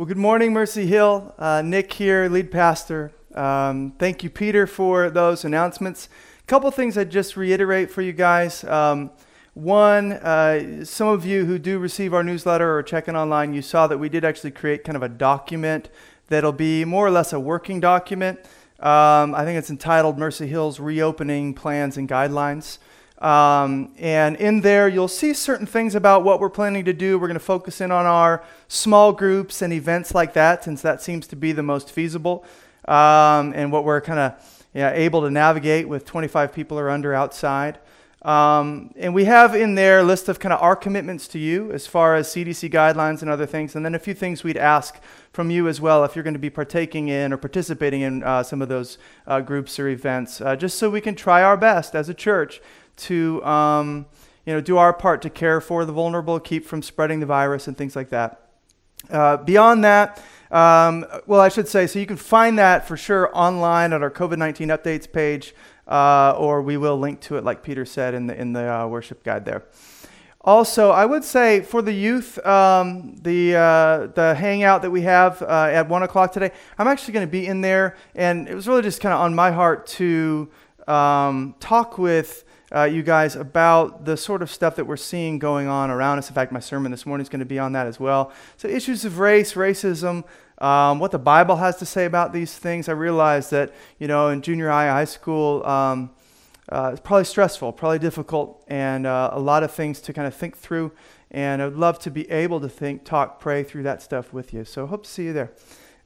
Well, good morning, Mercy Hill. Uh, Nick here, lead pastor. Um, thank you, Peter, for those announcements. A couple things I'd just reiterate for you guys. Um, one, uh, some of you who do receive our newsletter or check in online, you saw that we did actually create kind of a document that'll be more or less a working document. Um, I think it's entitled Mercy Hill's Reopening Plans and Guidelines. Um, and in there, you'll see certain things about what we're planning to do. We're going to focus in on our small groups and events like that, since that seems to be the most feasible um, and what we're kind of yeah, able to navigate with 25 people or under outside. Um, and we have in there a list of kind of our commitments to you as far as CDC guidelines and other things, and then a few things we'd ask from you as well if you're going to be partaking in or participating in uh, some of those uh, groups or events, uh, just so we can try our best as a church to um, you know, do our part to care for the vulnerable, keep from spreading the virus, and things like that. Uh, beyond that, um, well, I should say, so you can find that for sure online at our COVID 19 updates page, uh, or we will link to it, like Peter said, in the, in the uh, worship guide there. Also, I would say for the youth, um, the, uh, the hangout that we have uh, at 1 o'clock today, I'm actually going to be in there, and it was really just kind of on my heart to um, talk with uh, you guys about the sort of stuff that we're seeing going on around us. In fact, my sermon this morning is going to be on that as well. So, issues of race, racism, um, what the Bible has to say about these things. I realize that, you know, in junior high, high school, um, uh, it's probably stressful, probably difficult, and uh, a lot of things to kind of think through. And I'd love to be able to think, talk, pray through that stuff with you. So, hope to see you there.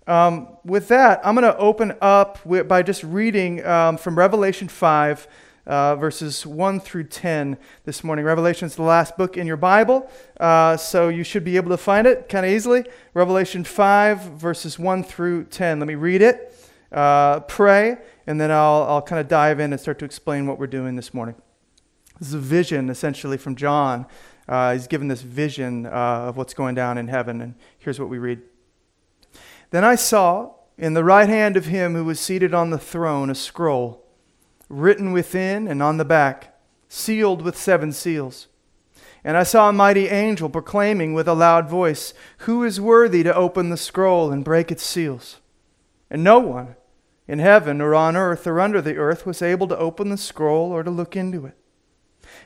Um, with that, I'm going to open up with, by just reading um, from Revelation 5 uh, verses 1 through 10 this morning. Revelation is the last book in your Bible, uh, so you should be able to find it kind of easily. Revelation 5, verses 1 through 10. Let me read it, uh, pray, and then I'll, I'll kind of dive in and start to explain what we're doing this morning. This is a vision, essentially, from John. Uh, he's given this vision uh, of what's going down in heaven, and here's what we read. Then I saw in the right hand of him who was seated on the throne a scroll written within and on the back, sealed with seven seals. And I saw a mighty angel proclaiming with a loud voice, Who is worthy to open the scroll and break its seals? And no one in heaven or on earth or under the earth was able to open the scroll or to look into it.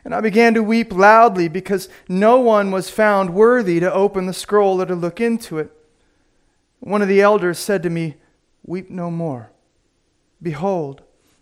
And I began to weep loudly because no one was found worthy to open the scroll or to look into it. One of the elders said to me, Weep no more. Behold,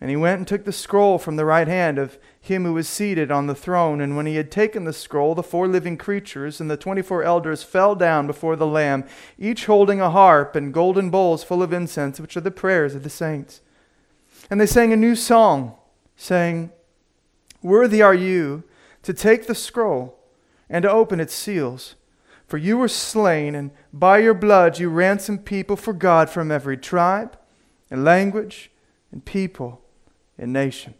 And he went and took the scroll from the right hand of him who was seated on the throne. And when he had taken the scroll, the four living creatures and the twenty four elders fell down before the Lamb, each holding a harp and golden bowls full of incense, which are the prayers of the saints. And they sang a new song, saying, Worthy are you to take the scroll and to open its seals. For you were slain, and by your blood you ransomed people for God from every tribe and language and people and nation.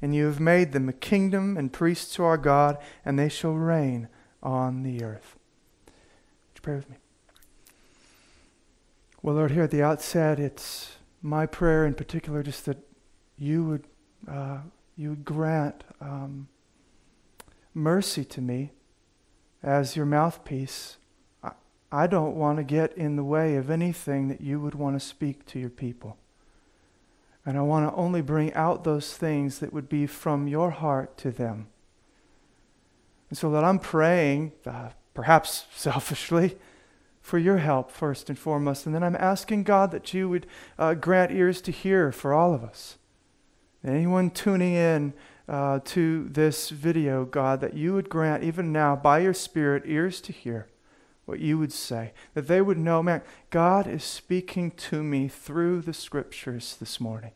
And you have made them a kingdom and priests to our God, and they shall reign on the earth. Would you pray with me? Well, Lord, here at the outset, it's my prayer in particular just that you would, uh, you would grant um, mercy to me as your mouthpiece. I, I don't want to get in the way of anything that you would want to speak to your people. And I want to only bring out those things that would be from your heart to them. And so that I'm praying, uh, perhaps selfishly, for your help first and foremost. And then I'm asking God that you would uh, grant ears to hear for all of us. Anyone tuning in uh, to this video, God, that you would grant, even now, by your Spirit, ears to hear what you would say. That they would know, man, God is speaking to me through the scriptures this morning.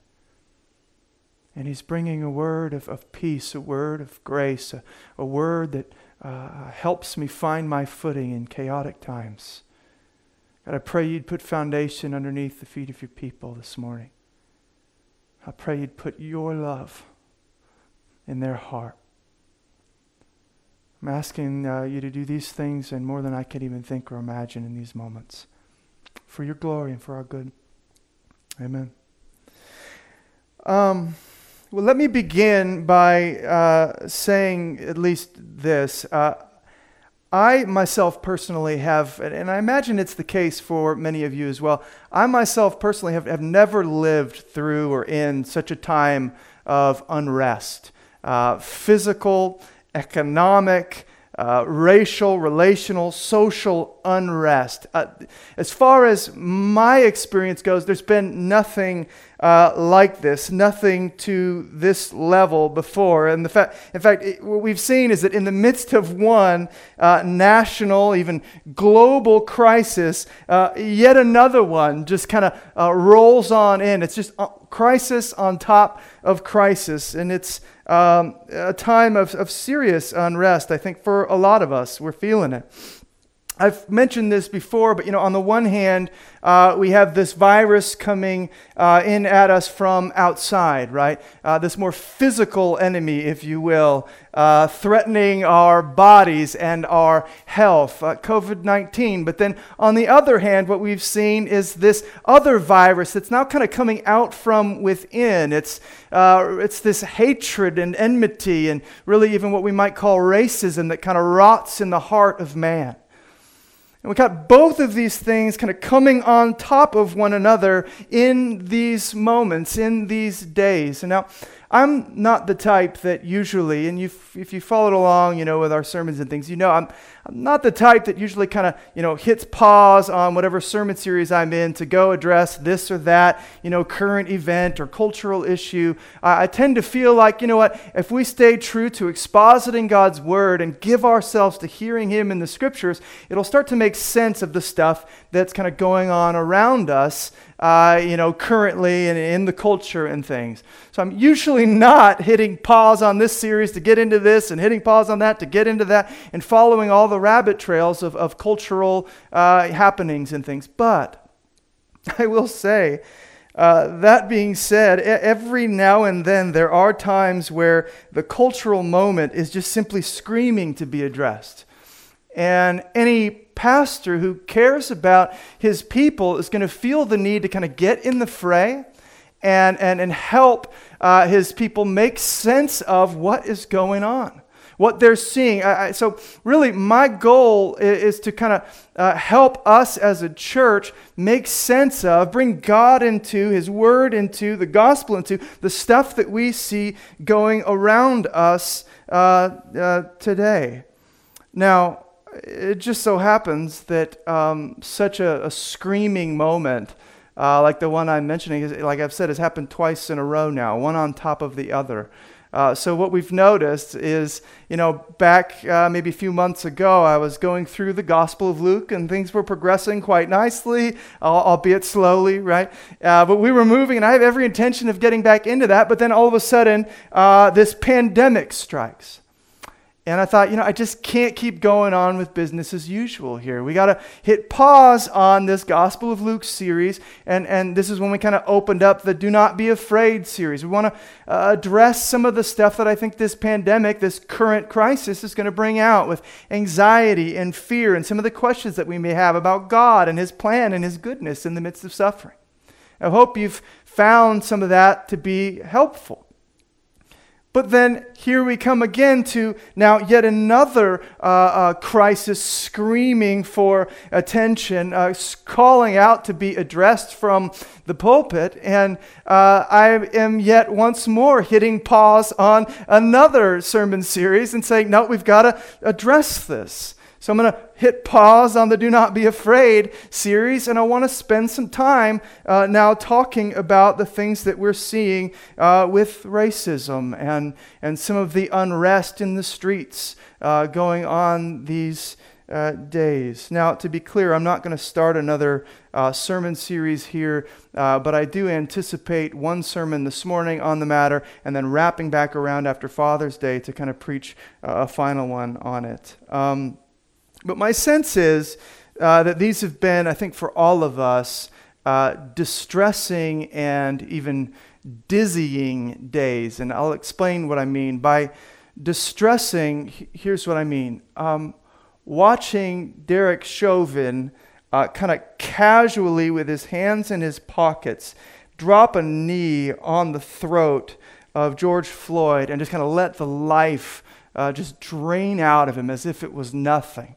And He's bringing a word of, of peace, a word of grace, a, a word that uh, helps me find my footing in chaotic times. God, I pray you'd put foundation underneath the feet of your people this morning. I pray you'd put your love in their heart. I'm asking uh, you to do these things and more than I could even think or imagine in these moments. For your glory and for our good. Amen. Um, well, let me begin by uh, saying at least this. Uh, I myself personally have, and I imagine it's the case for many of you as well, I myself personally have, have never lived through or in such a time of unrest, uh, physical, economic, uh, racial, relational, social unrest. Uh, as far as my experience goes, there's been nothing uh, like this, nothing to this level before. And the fa- in fact, it, what we've seen is that in the midst of one uh, national, even global crisis, uh, yet another one just kind of uh, rolls on in. It's just crisis on top of crisis. And it's um, a time of, of serious unrest, I think, for a lot of us. We're feeling it. I've mentioned this before, but you know, on the one hand, uh, we have this virus coming uh, in at us from outside, right? Uh, this more physical enemy, if you will, uh, threatening our bodies and our health, uh, COVID 19. But then on the other hand, what we've seen is this other virus that's now kind of coming out from within. It's, uh, it's this hatred and enmity, and really even what we might call racism that kind of rots in the heart of man. And we got both of these things kind of coming on top of one another in these moments, in these days. And now, I'm not the type that usually, and if you followed along, you know, with our sermons and things, you know, I'm, I'm not the type that usually kind of, you know, hits pause on whatever sermon series I'm in to go address this or that, you know, current event or cultural issue. I, I tend to feel like, you know what, if we stay true to expositing God's word and give ourselves to hearing Him in the scriptures, it'll start to make sense of the stuff that's kind of going on around us uh, you know, currently and in the culture and things. So I'm usually not hitting pause on this series to get into this and hitting pause on that to get into that and following all the rabbit trails of, of cultural uh, happenings and things. But I will say, uh, that being said, every now and then there are times where the cultural moment is just simply screaming to be addressed. And any pastor who cares about his people is going to feel the need to kind of get in the fray and, and, and help uh, his people make sense of what is going on, what they're seeing. I, I, so, really, my goal is, is to kind of uh, help us as a church make sense of, bring God into, His Word into, the gospel into, the stuff that we see going around us uh, uh today. Now, it just so happens that um, such a, a, screaming moment, uh, like the one I'm mentioning, is, like I've said, has happened twice in a row now, one on top of the other. Uh, so what we've noticed is, you know, back uh, maybe a few months ago, I was going through the Gospel of Luke, and things were progressing quite nicely, albeit slowly, right? Uh, but we were moving, and I have every intention of getting back into that. But then all of a sudden, uh, this pandemic strikes. And I thought, you know, I just can't keep going on with business as usual here. We got to hit pause on this Gospel of Luke series. And, and this is when we kind of opened up the Do Not Be Afraid series. We want to uh, address some of the stuff that I think this pandemic, this current crisis, is going to bring out with anxiety and fear and some of the questions that we may have about God and His plan and His goodness in the midst of suffering. I hope you've found some of that to be helpful. But then here we come again to now yet another uh, uh, crisis screaming for attention, uh, calling out to be addressed from the pulpit. And uh, I am yet once more hitting pause on another sermon series and saying, no, we've got to address this. So I'm going to hit pause on the Do Not Be Afraid series, and I want to spend some time uh, now talking about the things that we're seeing uh, with racism and, and some of the unrest in the streets uh, going on these uh, days. Now, to be clear, I'm not going to start another uh, sermon series here, uh, but I do anticipate one sermon this morning on the matter and then wrapping back around after Father's Day to kind of preach a final one on it. Um, but my sense is uh, that these have been, I think, for all of us, uh, distressing and even dizzying days. And I'll explain what I mean. By distressing, here's what I mean. Um, watching Derek Chauvin uh, kind of casually, with his hands in his pockets, drop a knee on the throat of George Floyd and just kind of let the life uh, just drain out of him as if it was nothing.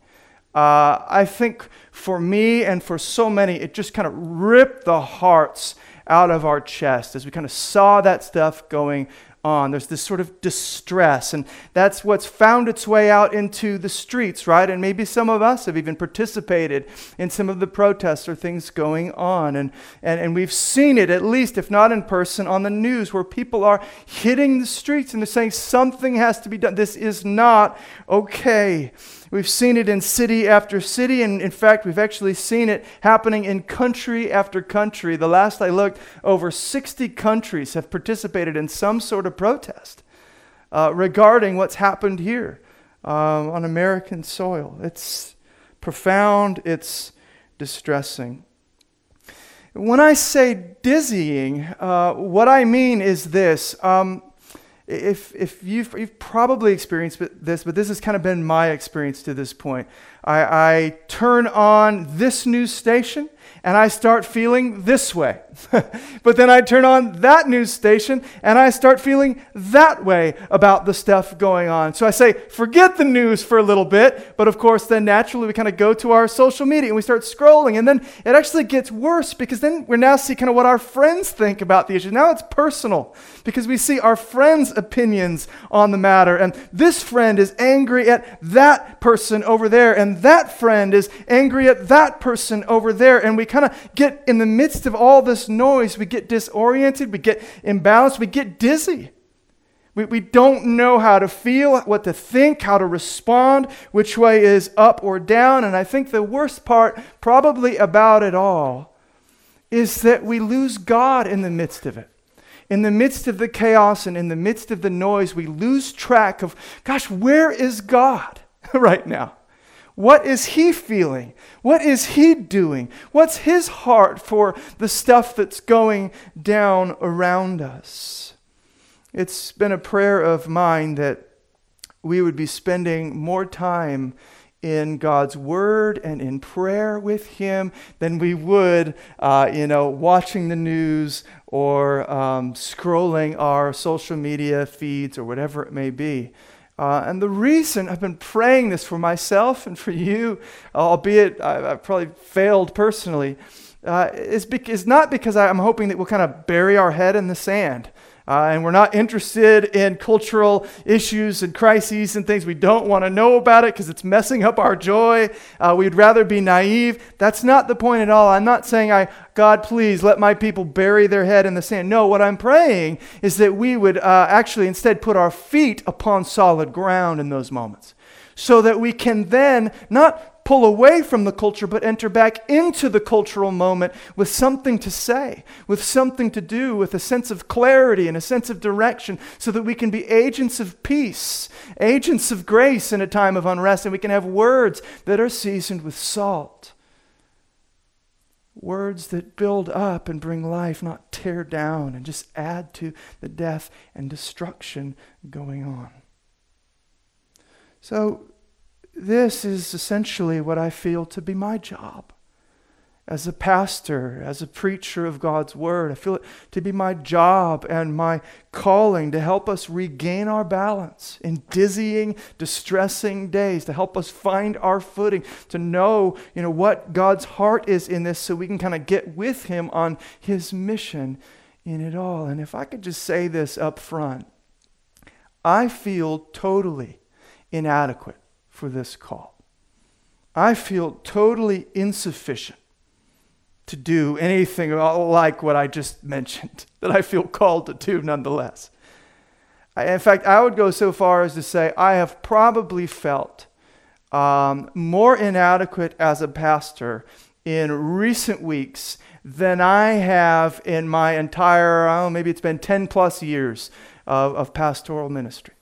Uh, I think for me and for so many, it just kind of ripped the hearts out of our chest as we kind of saw that stuff going on. There's this sort of distress, and that's what's found its way out into the streets, right? And maybe some of us have even participated in some of the protests or things going on. And, and, and we've seen it, at least, if not in person, on the news where people are hitting the streets and they're saying something has to be done. This is not okay. We've seen it in city after city, and in fact, we've actually seen it happening in country after country. The last I looked, over 60 countries have participated in some sort of protest uh, regarding what's happened here um, on American soil. It's profound, it's distressing. When I say dizzying, uh, what I mean is this. Um, if, if you've, you've probably experienced this, but this has kind of been my experience to this point. I, I turn on this news station and I start feeling this way. but then I turn on that news station and I start feeling that way about the stuff going on. So I say, forget the news for a little bit. But of course, then naturally we kind of go to our social media and we start scrolling. And then it actually gets worse because then we're now see kind of what our friends think about the issue. Now it's personal because we see our friends' opinions on the matter. And this friend is angry at that person over there. And that friend is angry at that person over there. And we kind of get in the midst of all this noise, we get disoriented, we get imbalanced, we get dizzy. We, we don't know how to feel, what to think, how to respond, which way is up or down. And I think the worst part, probably about it all, is that we lose God in the midst of it. In the midst of the chaos and in the midst of the noise, we lose track of, gosh, where is God right now? What is he feeling? What is he doing? What's his heart for the stuff that's going down around us? It's been a prayer of mine that we would be spending more time in God's Word and in prayer with Him than we would, uh, you know, watching the news or um, scrolling our social media feeds or whatever it may be. Uh, and the reason I've been praying this for myself and for you, albeit I, have probably failed personally, uh, is, is not because I'm hoping that we'll kind of bury our head in the sand. Uh, and we're not interested in cultural issues and crises and things. We don't want to know about it because it's messing up our joy. Uh, we'd rather be naive. That's not the point at all. I'm not saying, I, God, please let my people bury their head in the sand. No, what I'm praying is that we would uh, actually instead put our feet upon solid ground in those moments so that we can then not pull away from the culture, but enter back into the cultural moment with something to say, with something to do, with a sense of clarity and a sense of direction, so that we can be agents of peace, agents of grace in a time of unrest, and we can have words that are seasoned with salt. Words that build up and bring life, not tear down and just add to the death and destruction going on. So, this is essentially what I feel to be my job. As a pastor, as a preacher of God's word, I feel it to be my job and my calling to help us regain our balance in dizzying, distressing days, to help us find our footing, to know, you know, what God's heart is in this so we can kind of get with him on his mission in it all. And if I could just say this up front, I feel totally inadequate for this call. I feel totally insufficient to do anything like what I just mentioned, that I feel called to do nonetheless. In fact, I would go so far as to say I have probably felt um, more inadequate as a pastor in recent weeks than I have in my entire, oh, maybe it's been 10 plus years of, of pastoral ministry.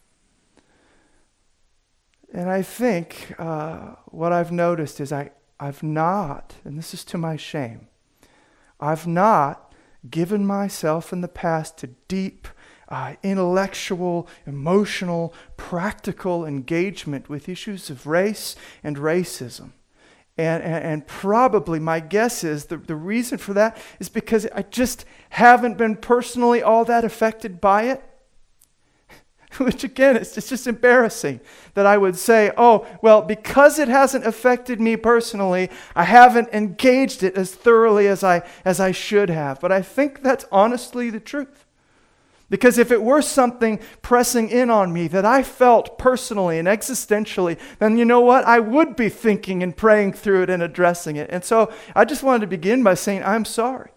And I think uh, what I've noticed is I, I've not, and this is to my shame, I've not given myself in the past to deep, uh, intellectual, emotional, practical engagement with issues of race and racism. And, and, and, probably my guess is the, the reason for that is because I just haven't been personally all that affected by it. Which again, it's, it's just embarrassing that I would say, oh, well, because it hasn't affected me personally, I haven't engaged it as thoroughly as I, as I should have. But I think that's honestly the truth. Because if it were something pressing in on me that I felt personally and existentially, then you know what? I would be thinking and praying through it and addressing it. And so I just wanted to begin by saying, I'm sorry.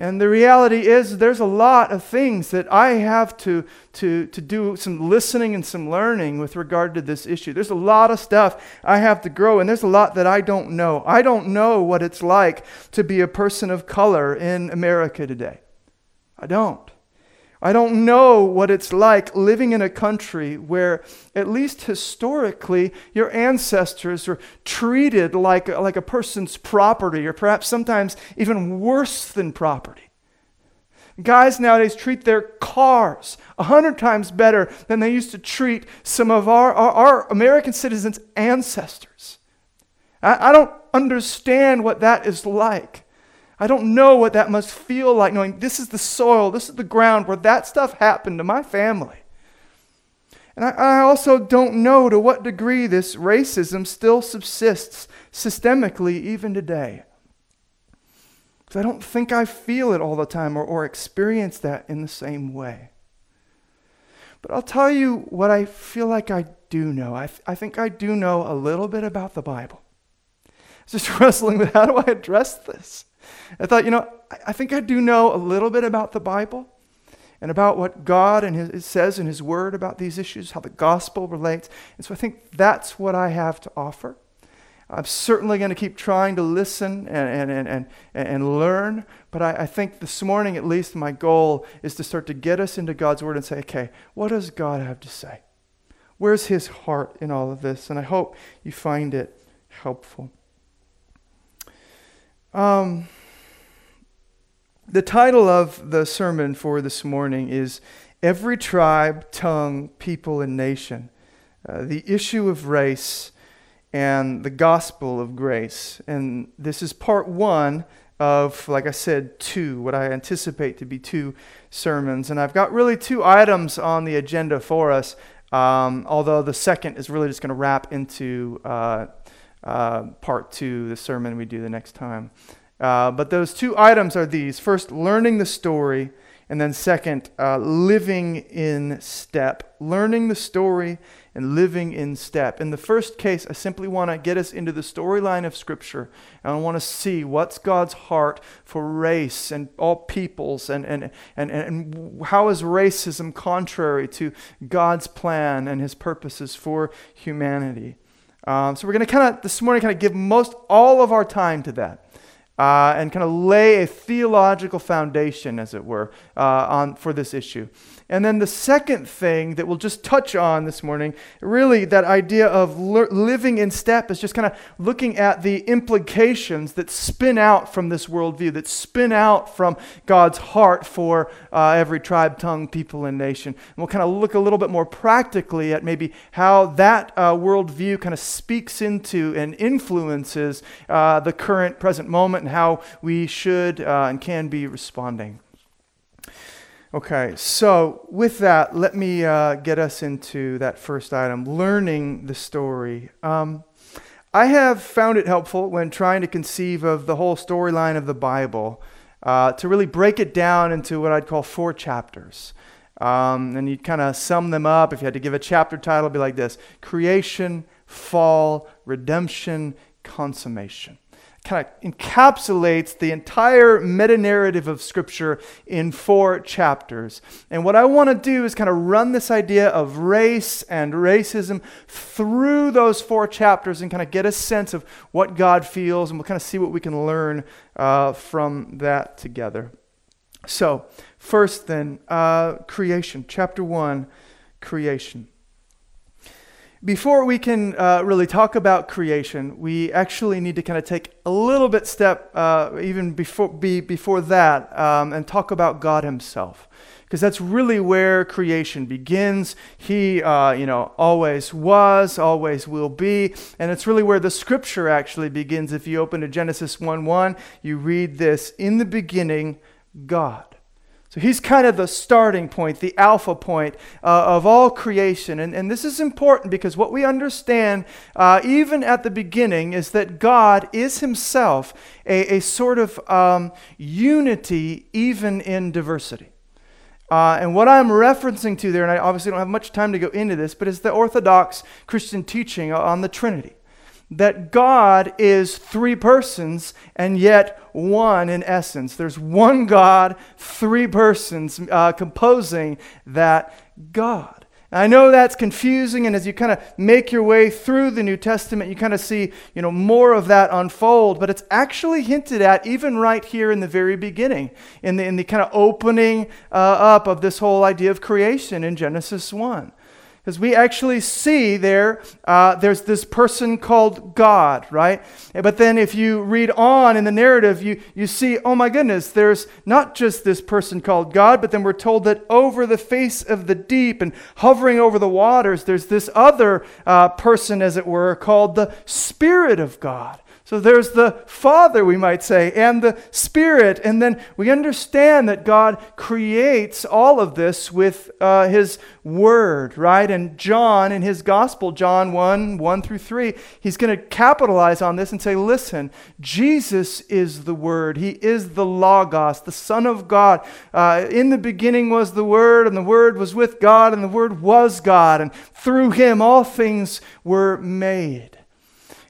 And the reality is, there's a lot of things that I have to, to, to do some listening and some learning with regard to this issue. There's a lot of stuff I have to grow, and there's a lot that I don't know. I don't know what it's like to be a person of color in America today. I don't. I don't know what it's like living in a country where, at least historically, your ancestors are treated like, like a person's property, or perhaps sometimes even worse than property. Guys nowadays treat their cars a hundred times better than they used to treat some of our, our, our American citizens' ancestors. I, I don't understand what that is like. I don't know what that must feel like knowing this is the soil, this is the ground where that stuff happened to my family. And I, I also don't know to what degree this racism still subsists systemically even today. Because I don't think I feel it all the time or, or experience that in the same way. But I'll tell you what I feel like I do know. I, th- I think I do know a little bit about the Bible. I was just wrestling with how do I address this? I thought, you know, I think I do know a little bit about the Bible and about what God and his, says in His Word about these issues, how the gospel relates. And so I think that's what I have to offer. I'm certainly going to keep trying to listen and, and, and, and, learn, but I, I think this morning, at least, my goal is to start to get us into God's Word and say, okay, what does God have to say? Where's His heart in all of this? And I hope you find it helpful. Um, the title of the sermon for this morning is Every Tribe, Tongue, People, and Nation uh, The Issue of Race and the Gospel of Grace. And this is part one of, like I said, two, what I anticipate to be two sermons. And I've got really two items on the agenda for us, um, although the second is really just going to wrap into uh, uh, part two, the sermon we do the next time. Uh, but those two items are these first, learning the story, and then second, uh, living in step. Learning the story and living in step. In the first case, I simply want to get us into the storyline of Scripture. And I want to see what's God's heart for race and all peoples, and, and, and, and how is racism contrary to God's plan and his purposes for humanity. Um, so we're going to kind of, this morning, kind of give most all of our time to that uh, and kind of lay a theological foundation, as it were, uh, on, for this issue. And then the second thing that we'll just touch on this morning, really that idea of le- living in step is just kind of looking at the implications that spin out from this worldview, that spin out from God's heart for uh, every tribe, tongue, people, and nation. And we'll kind of look a little bit more practically at maybe how that uh, worldview kind of speaks into and influences uh, the current present moment and how we should uh, and can be responding. Okay, so with that, let me uh, get us into that first item learning the story. Um, I have found it helpful when trying to conceive of the whole storyline of the Bible uh, to really break it down into what I'd call four chapters. Um, and you'd kind of sum them up. If you had to give a chapter title, it'd be like this Creation, Fall, Redemption, Consummation kind of encapsulates the entire meta narrative of Scripture in four chapters. And what I want to do is kind of run this idea of race and racism through those four chapters and kind of get a sense of what God feels, and we'll kind of see what we can learn uh, from that together. So, first, then, uh, creation, chapter 1, creation. Before we can uh, really talk about creation, we actually need to kind of take a little bit step, uh, even before, be, before that, um, and talk about God Himself. because that's really where creation begins. He, uh, you know, always was, always will be, and it's really where the scripture actually begins. If you open to Genesis 1 1, you read this In the beginning, God. So he's kind of the starting point, the alpha point uh, of all creation. And, and this is important because what we understand, uh, even at the beginning, is that God is himself a, a sort of um, unity, even in diversity. Uh, and what I'm referencing to there, and I obviously don't have much time to go into this, but is the Orthodox Christian teaching on the Trinity that God is three persons and yet one in essence. There's one God, three persons uh, composing that God. I know that's confusing, and as you kind of make your way through the New Testament, you kind of see, you know, more of that unfold. But it's actually hinted at even right here in the very beginning, in the in the kind of opening uh, up of this whole idea of creation in Genesis one. Because we actually see there, uh, there's this person called God, right? But then if you read on in the narrative, you, you see, oh my goodness, there's not just this person called God, but then we're told that over the face of the deep and hovering over the waters, there's this other uh, person, as it were, called the Spirit of God. So there's the Father, we might say, and the Spirit. And then we understand that God creates all of this with uh, His Word, right? And John, in his Gospel, John 1 1 through 3, he's going to capitalize on this and say, listen, Jesus is the Word. He is the Logos, the Son of God. Uh, in the beginning was the Word, and the Word was with God, and the Word was God. And through Him all things were made.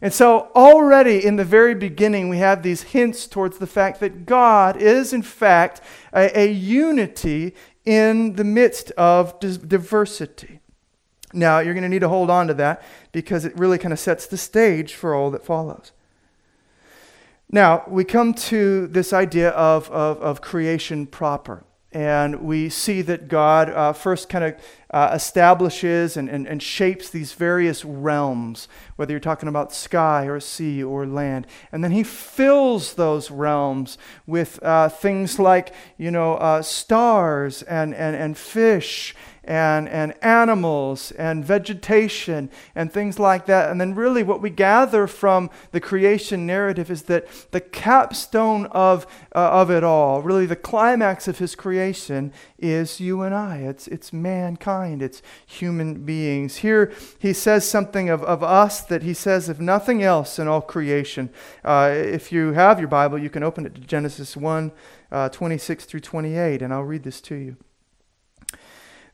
And so, already in the very beginning, we have these hints towards the fact that God is, in fact, a, a unity in the midst of diversity. Now, you're going to need to hold on to that because it really kind of sets the stage for all that follows. Now, we come to this idea of, of, of creation proper. And we see that God uh, first kind of uh, establishes and, and, and shapes these various realms, whether you're talking about sky or sea or land. And then he fills those realms with uh, things like, you know, uh, stars and, and, and fish and, and animals and vegetation and things like that. And then, really, what we gather from the creation narrative is that the capstone of, uh, of it all, really the climax of his creation, is you and I. It's, it's mankind, it's human beings. Here, he says something of, of us that he says of nothing else in all creation. Uh, if you have your Bible, you can open it to Genesis 1 uh, 26 through 28, and I'll read this to you.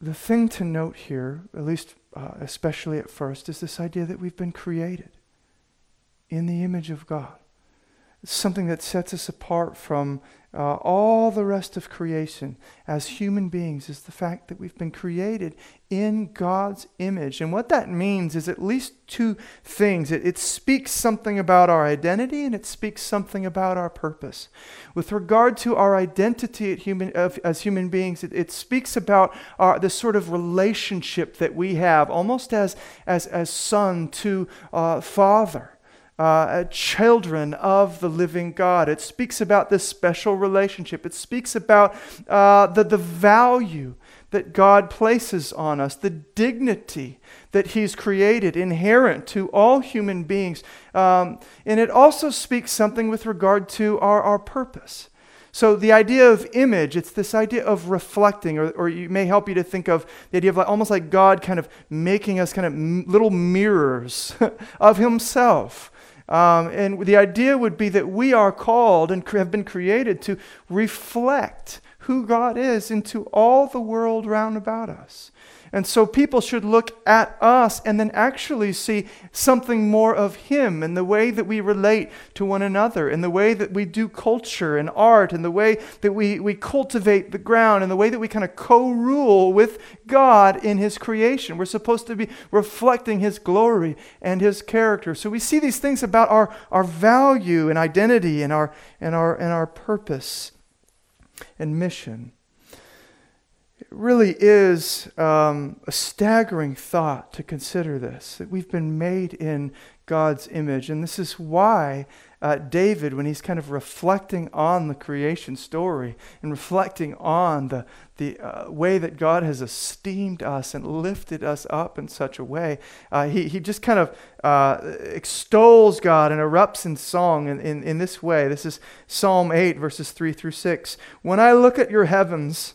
the thing to note here, at least uh, especially at first, is this idea that we've been created in the image of God. It's something that sets us apart from uh, all the rest of creation as human beings is the fact that we've been created in God's image. And what that means is at least two things it, it speaks something about our identity and it speaks something about our purpose. With regard to our identity human, as human beings, it, it speaks about our, the sort of relationship that we have, almost as, as, as son to uh, father uh, children of the living God. It speaks about this special relationship. It speaks about uh, the, the value that God places on us, the dignity that He's created, inherent to all human beings. Um, and it also speaks something with regard to our, our purpose. So the idea of image, it's this idea of reflecting, or, or you may help you to think of the idea of like, almost like God kind of making us kind of m- little mirrors of Himself. Um, and the idea would be that we are called and have been created to reflect who God is into all the world round about us. And so people should look at us and then actually see something more of Him in the way that we relate to one another, in the way that we do culture and art, in the way that we, we cultivate the ground, in the way that we kind of co rule with God in His creation. We're supposed to be reflecting His glory and His character. So we see these things about our, our value and identity and our, and, our, and our purpose and mission. Really is um, a staggering thought to consider this that we've been made in God's image. And this is why uh, David, when he's kind of reflecting on the creation story and reflecting on the, the uh, way that God has esteemed us and lifted us up in such a way, uh, he, he just kind of uh, extols God and erupts in song in, in, in this way. This is Psalm 8, verses 3 through 6. When I look at your heavens,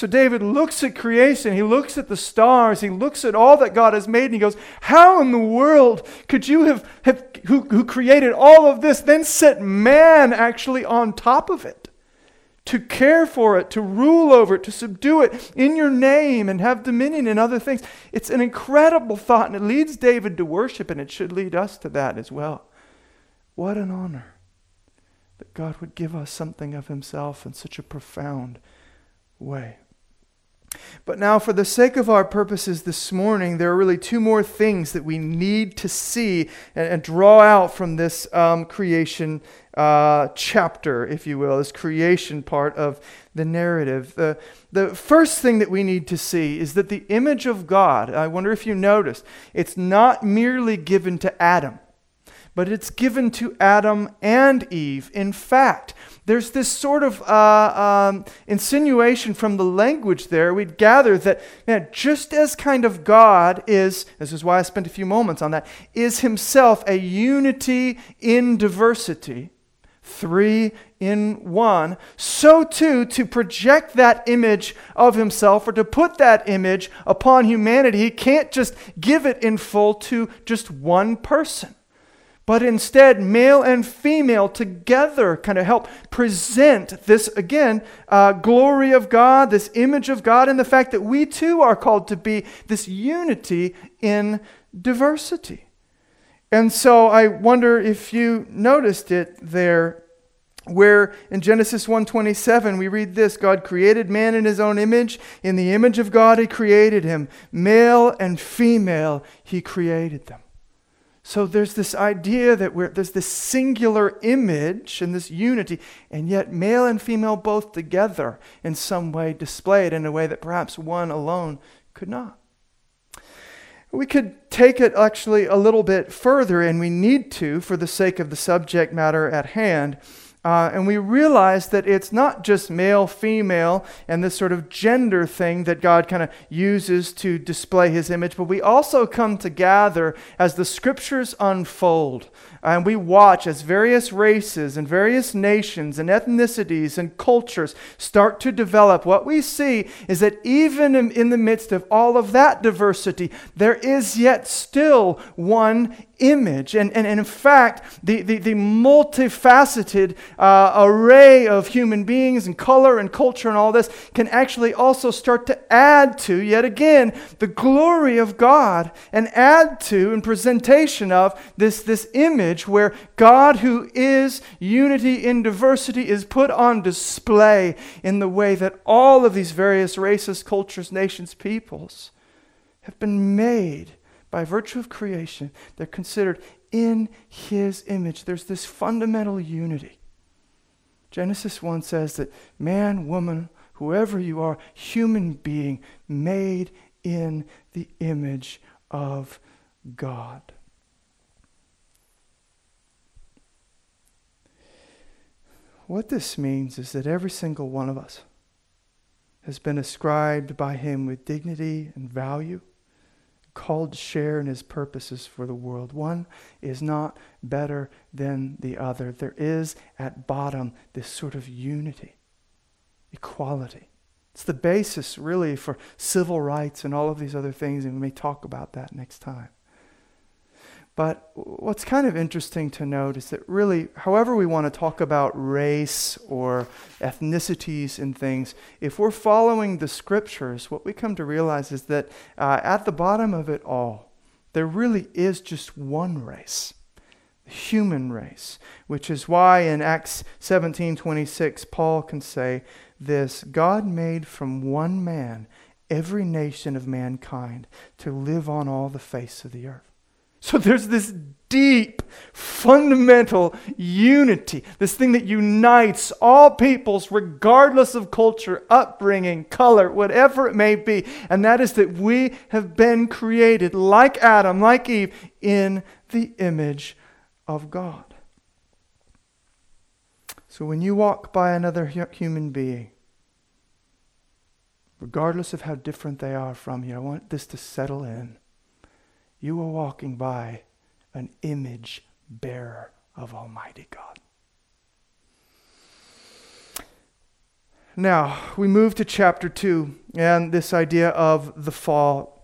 So David looks at creation, he looks at the stars, he looks at all that God has made, and he goes, How in the world could you have, have who, who created all of this, then set man actually on top of it? To care for it, to rule over it, to subdue it in your name and have dominion in other things. It's an incredible thought, and it leads David to worship, and it should lead us to that as well. What an honor that God would give us something of himself in such a profound way. But now, for the sake of our purposes this morning, there are really two more things that we need to see and, and draw out from this um, creation uh, chapter, if you will, this creation part of the narrative. The, the first thing that we need to see is that the image of God, I wonder if you noticed, it's not merely given to Adam but it's given to Adam and Eve. In fact, there's this sort of uh, um, insinuation from the language there. We'd gather that man, just as kind of God is, this is why I spent a few moments on that, is himself a unity in diversity, three in one, so too to project that image of himself or to put that image upon humanity, he can't just give it in full to just one person but instead, male and female together kind of help present this, again, uh, glory of God, this image of God, and the fact that we too are called to be this unity in diversity. And so I wonder if you noticed it there where in Genesis 1:27 we read this God created man in his own image. In the image of God he created him. Male and female he created them so there's this idea that there's this singular image and this unity, and yet male and female both together in some way displayed in a way that perhaps one alone could not. We could take it actually a little bit further, and we need to for the sake of the subject matter at hand. Uh, and we realize that it's not just male, female, and this sort of gender thing that God kind of uses to display his image, but we also come to gather as the scriptures unfold. And we watch as various races and various nations and ethnicities and cultures start to develop. What we see is that even in, in the midst of all of that diversity, there is yet still one image. And, and, and in fact, the, the, the multifaceted uh, array of human beings and color and culture and all this can actually also start to add to, yet again, the glory of God and add to and presentation of this, this image where God, who is unity in diversity, is put on display in the way that all of these various races, cultures, nations, peoples have been made by virtue of creation, they're considered in his image. There's this fundamental unity. Genesis 1 says that man, woman, whoever you are, human being, made in the image of God. What this means is that every single one of us has been ascribed by him with dignity and value called to share in his purposes for the world. One is not better than the other. There is at bottom this sort of unity, equality. It's the basis, really, for civil rights and all of these other things, and we may talk about that next time. But what's kind of interesting to note is that really, however we want to talk about race or ethnicities and things, if we're following the scriptures, what we come to realize is that uh, at the bottom of it all, there really is just one race the human race, which is why in Acts 17:26 Paul can say this, God made from one man every nation of mankind to live on all the face of the earth. So there's this deep, fundamental unity, this thing that unites all peoples, regardless of culture, upbringing, color, whatever it may be. And that is that we have been created, like Adam, like Eve, in the image of God. So when you walk by another human being, regardless of how different they are from you, I want this to settle in you are walking by an image bearer of Almighty God. Now, we move to chapter 2 and this idea of the fall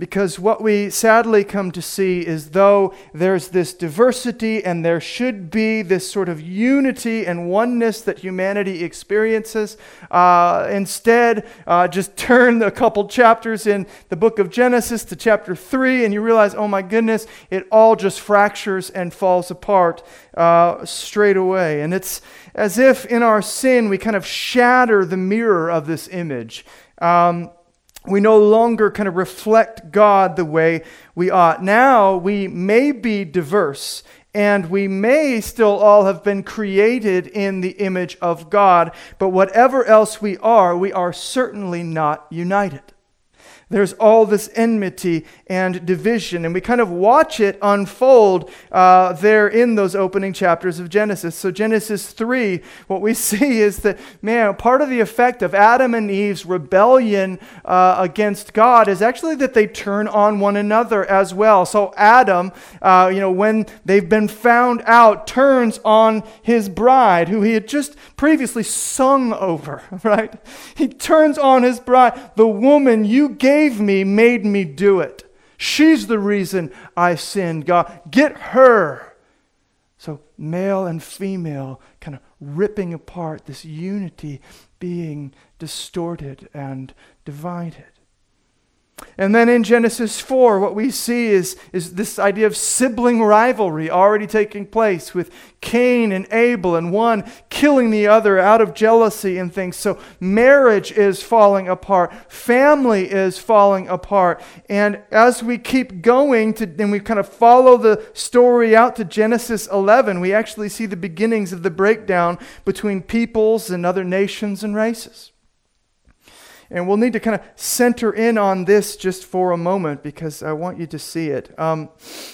because what we sadly come to see is though there's this diversity and there should be this sort of unity and oneness that humanity experiences, uh, instead, uh, just turn a couple chapters in the book of Genesis to chapter 3, and you realize, oh my goodness, it all just fractures and falls apart uh, straight away. And it's as if in our sin we kind of shatter the mirror of this image. Um, we no longer kind of reflect God the way we ought. Now we may be diverse and we may still all have been created in the image of God, but whatever else we are, we are certainly not united there's all this enmity and division. And we kind of watch it unfold uh, there in those opening chapters of Genesis. So, Genesis 3, what we see is that, man, part of the effect of Adam and Eve's rebellion uh, against God is actually that they turn on one another as well. So, Adam, uh, you know, when they've been found out, turns on his bride, who he had just previously sung over, right? He turns on his bride, the woman you gave gave me made me do it. She's the reason I sinned. God, get her. So, male and female kind of ripping apart, this unity being distorted and divided. And then in Genesis 4, what we see is, is this idea of sibling rivalry already taking place with Cain and Abel, and one killing the other out of jealousy and things. So marriage is falling apart, family is falling apart. And as we keep going to, and we kind of follow the story out to Genesis 11, we actually see the beginnings of the breakdown between peoples and other nations and races. And we'll need to kind of center in on this just for a moment because I want you to see it. Um,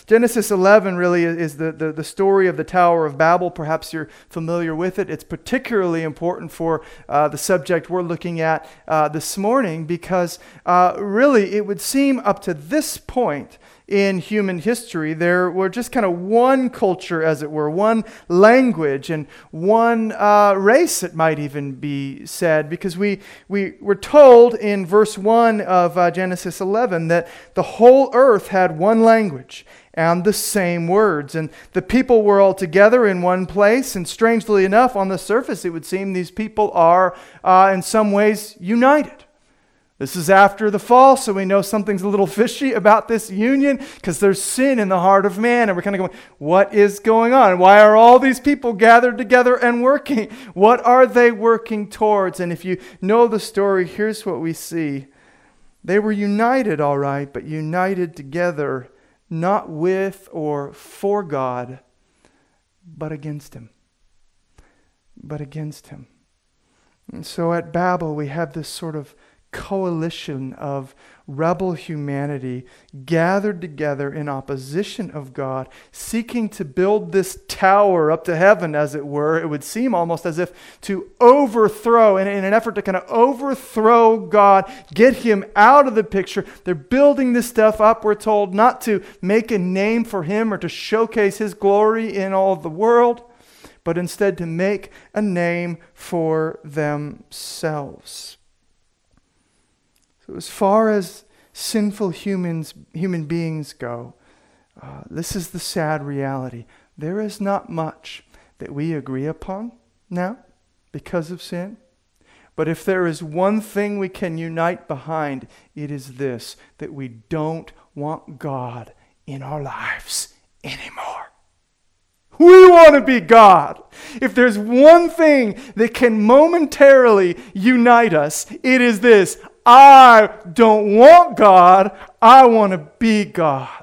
Genesis 11 really is the, the, the, story of the Tower of Babel. Perhaps you're familiar with it. It's particularly important for uh, the subject we're looking at uh, this morning because uh, really it would seem up to this point in human history. There were just kind of one culture, as it were, one language, and one uh, race, it might even be said, because we, we were told in verse 1 of uh, Genesis 11 that the whole earth had one language and the same words. And the people were all together in one place. And strangely enough, on the surface, it would seem these people are, uh, in some ways, united. This is after the fall, so we know something's a little fishy about this union because there's sin in the heart of man. And we're kind of going, what is going on? Why are all these people gathered together and working? What are they working towards? And if you know the story, here's what we see. They were united, all right, but united together, not with or for God, but against Him. But against Him. And so at Babel, we have this sort of coalition of rebel humanity gathered together in opposition of God, seeking to build this tower up to heaven, as it were. It would seem almost as if to overthrow, in, in an effort to kind of overthrow God, get him out of the picture. They're building this stuff up, we're told, not to make a name for him or to showcase his glory in all of the world, but instead to make a name for themselves. So, as far as sinful humans, human beings go, uh, this is the sad reality. There is not much that we agree upon now because of sin. But if there is one thing we can unite behind, it is this that we don't want God in our lives anymore. We want to be God. If there's one thing that can momentarily unite us, it is this I don't want God, I want to be God.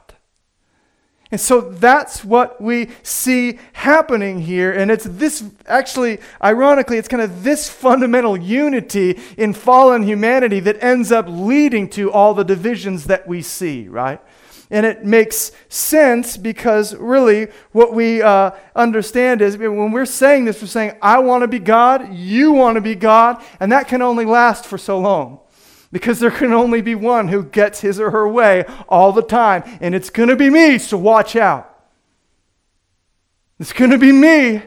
And so that's what we see happening here. And it's this, actually, ironically, it's kind of this fundamental unity in fallen humanity that ends up leading to all the divisions that we see, right? And it makes sense because really what we uh, understand is when we're saying this, we're saying, I want to be God, you want to be God, and that can only last for so long because there can only be one who gets his or her way all the time, and it's going to be me, so watch out. It's going to be me.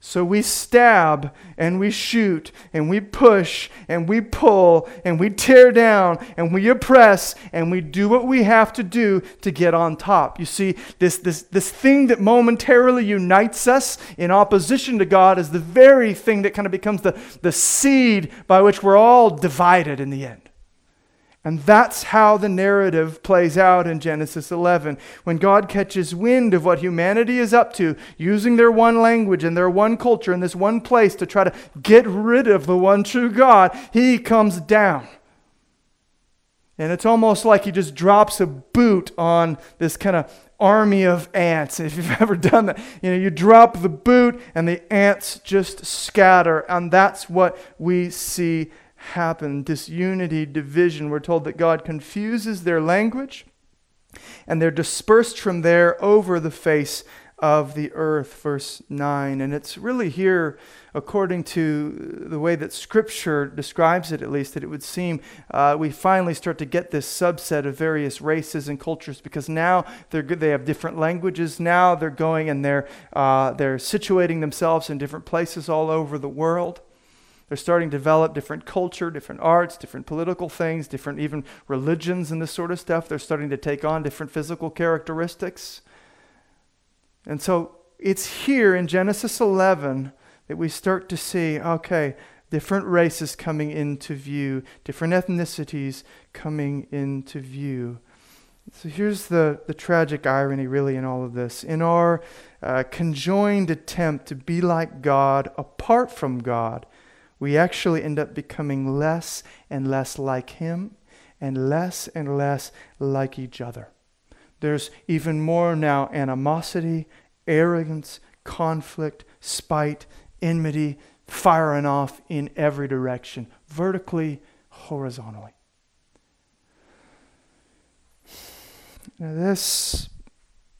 So we stab and we shoot and we push and we pull and we tear down and we oppress and we do what we have to do to get on top. You see, this, this, this thing that momentarily unites us in opposition to God is the very thing that kind of becomes the, the seed by which we're all divided in the end. And that's how the narrative plays out in Genesis 11. When God catches wind of what humanity is up to, using their one language and their one culture in this one place to try to get rid of the one true God, he comes down. And it's almost like he just drops a boot on this kind of army of ants. If you've ever done that, you know, you drop the boot and the ants just scatter. And that's what we see happen disunity, division. We're told that God confuses their language and they're dispersed from there over the face of the earth, verse 9. And it's really here, according to the way that Scripture describes it, at least, that it would seem uh, we finally start to get this subset of various races and cultures because now they're they have different languages. Now they're going and they're, uh, they're situating themselves in different places all over the world. They're starting to develop different culture, different arts, different political things, different even religions and this sort of stuff. They're starting to take on different physical characteristics. And so it's here in Genesis 11 that we start to see okay, different races coming into view, different ethnicities coming into view. So here's the, the tragic irony, really, in all of this. In our uh, conjoined attempt to be like God apart from God, we actually end up becoming less and less like Him and less and less like each other. There's even more now animosity, arrogance, conflict, spite, enmity, firing off in every direction, vertically, horizontally. Now, this,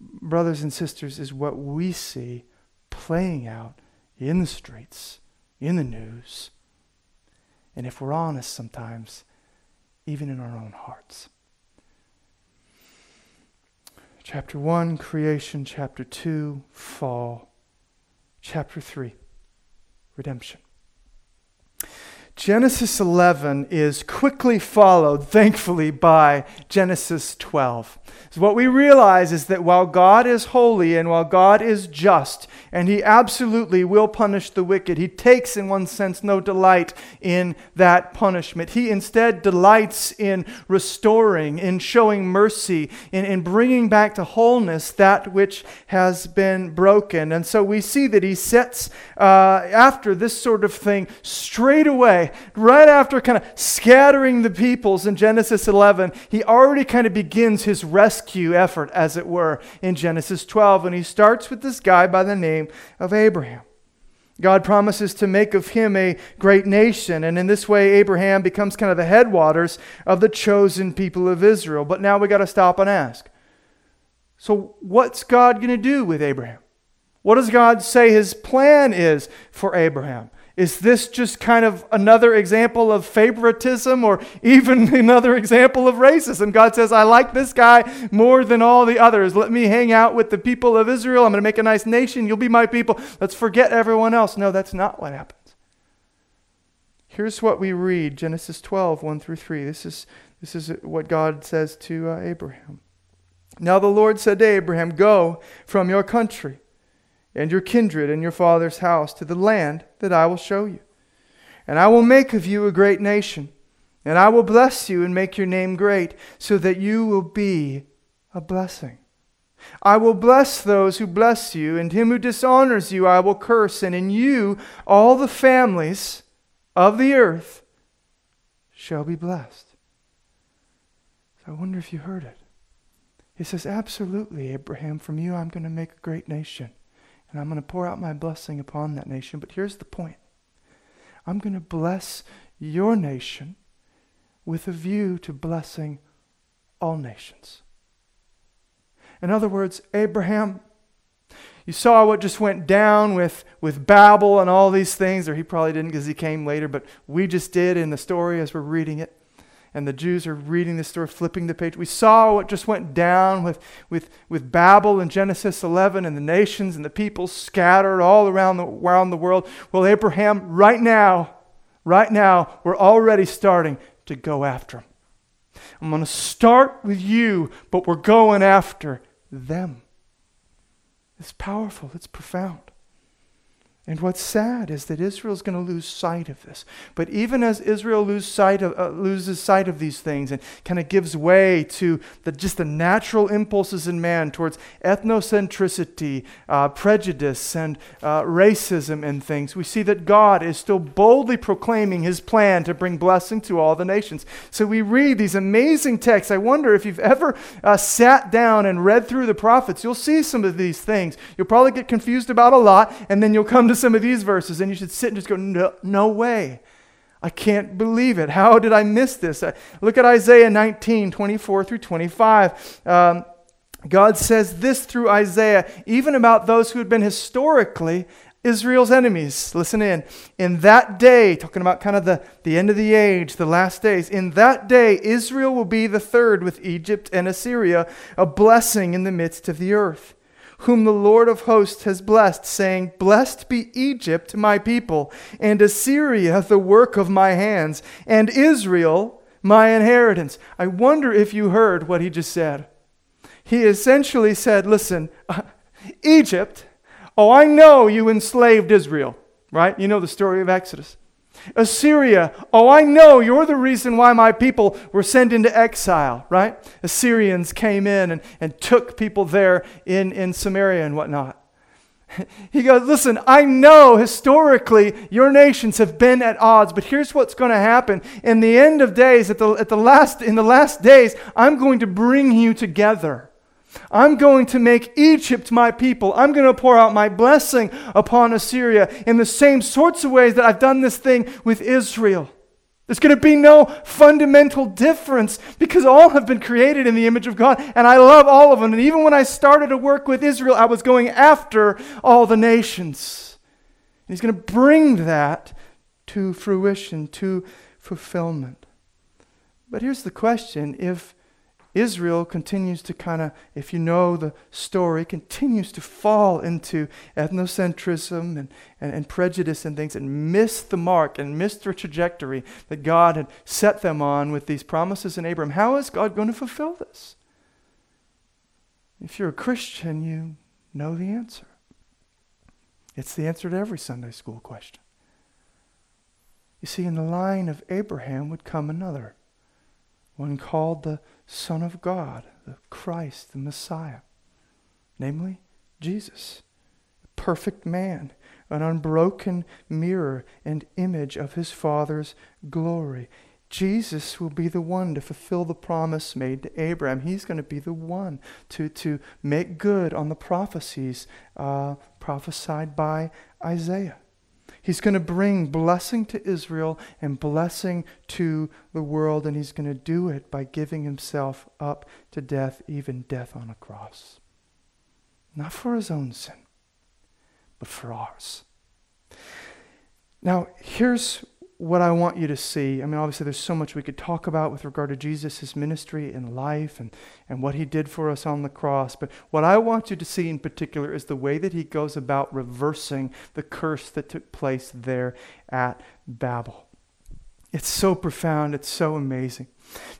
brothers and sisters, is what we see playing out in the streets in the news, and if we're honest sometimes, even in our own hearts. Chapter 1, creation. Chapter 2, fall. Chapter 3, redemption. Genesis 11 is quickly followed, thankfully, by Genesis 12. So, what we realize is that while God is holy and while God is just, and He absolutely will punish the wicked, He takes, in one sense, no delight in that punishment. He instead delights in restoring, in showing mercy, in, in bringing back to wholeness that which has been broken. And so we see that He sets, uh, after this sort of thing, straight away right after kind of scattering the peoples in Genesis 11, he already kind of begins his rescue effort, as it were, in Genesis 12. And he starts with this guy by the name of Abraham. God promises to make of him a great nation, and in this way, Abraham becomes kind of the headwaters of the chosen people of Israel. But now we got to stop and ask so, what's God going to do with Abraham? What does God say his plan is for Abraham? Is this just kind of another example of favoritism or even another example of racism? God says, I like this guy more than all the others. Let me hang out with the people of Israel. I'm going to make a nice nation. You'll be my people. Let's forget everyone else. No, that's not what happens. Here's what we read Genesis 12, 1 through 3. This is, this is what God says to uh, Abraham. Now the Lord said to Abraham, Go from your country and your kindred and your father's house to the land that I will show you. And I will make of you a great nation, and I will bless you and make your name great, so that you will be a blessing. I will bless those who bless you, and him who dishonors you I will curse, and in you all the families of the earth shall be blessed. So I wonder if you heard it. He says, Absolutely, Abraham, from you I'm going to make a great nation and I'm going to pour out my blessing upon that nation. But here's the point I'm going to bless your nation with a view to blessing all nations. In other words, Abraham, you saw what just went down with, with Babel and all these things, or he probably didn't because he came later, but we just did in the story as we're reading it and the Jews are reading this story, flipping the page. We saw what just went down with, with, with Babel in Genesis 11 and the nations and the people scattered all around the, around the world. Well, Abraham, right now, right now, we're already starting to go after them. I'm going to start with you, but we're going after them. It's powerful, it's profound. And what's sad is that Israel's going to lose sight of this. But even as Israel lose sight of, uh, loses sight of these things and kind of gives way to the, just the natural impulses in man towards ethnocentricity, uh, prejudice, and uh, racism and things, we see that God is still boldly proclaiming his plan to bring blessing to all the nations. So we read these amazing texts. I wonder if you've ever uh, sat down and read through the prophets, you'll see some of these things. You'll probably get confused about a lot, and then you'll come to some of these verses and you should sit and just go, no, no way. I can't believe it. How did I miss this? Uh, look at Isaiah 19, 24 through 25. Um, God says this through Isaiah, even about those who had been historically Israel's enemies. Listen in. In that day, talking about kind of the, the end of the age, the last days, in that day, Israel will be the third with Egypt and Assyria, a blessing in the midst of the earth whom the Lord of hosts has blessed, saying, Blessed be Egypt, my people, and Assyria, the work of my hands, and Israel, my inheritance. I wonder if you heard what he just said. He essentially said, Listen, uh, Egypt, oh, I know you enslaved Israel, right? You know the story of Exodus. Assyria, oh, I know you're the reason why my people were sent into exile, right? Assyrians came in and, and took people there in, in Samaria and whatnot. He goes, Listen, I know historically your nations have been at odds, but here's what's going to happen. In the end of days, at the, at the last, in the last days, I'm going to bring you together. I'm going to make Egypt my people. I'm going to pour out my blessing upon Assyria in the same sorts of ways that I've done this thing with Israel. There's going to be no fundamental difference because all have been created in the image of God, and I love all of them. And even when I started to work with Israel, I was going after all the nations. And He's going to bring that to fruition, to fulfillment. But here's the question if Israel continues to kind of, if you know the story, continues to fall into ethnocentrism and, and, and, prejudice and things and miss the mark and miss the trajectory that God had set them on with these promises in Abram. How is God going to fulfill this? If you're a Christian, you know the answer. It's the answer to every Sunday school question. You see, in the line of Abraham would come another, one called the Son of God, the Christ, the Messiah, namely Jesus, a perfect man, an unbroken mirror and image of his Father's glory. Jesus will be the one to fulfill the promise made to Abraham. He's going to be the one to, to make good on the prophecies uh, prophesied by Isaiah. He's going to bring blessing to Israel and blessing to the world, and he's going to do it by giving himself up to death, even death on a cross. Not for his own sin, but for ours. Now, here's what I want you to see, I mean, obviously, there's so much we could talk about with regard to Jesus, his ministry and life, and, and what he did for us on the cross. But what I want you to see in particular is the way that he goes about reversing the curse that took place there at Babel. It's so profound, it's so amazing.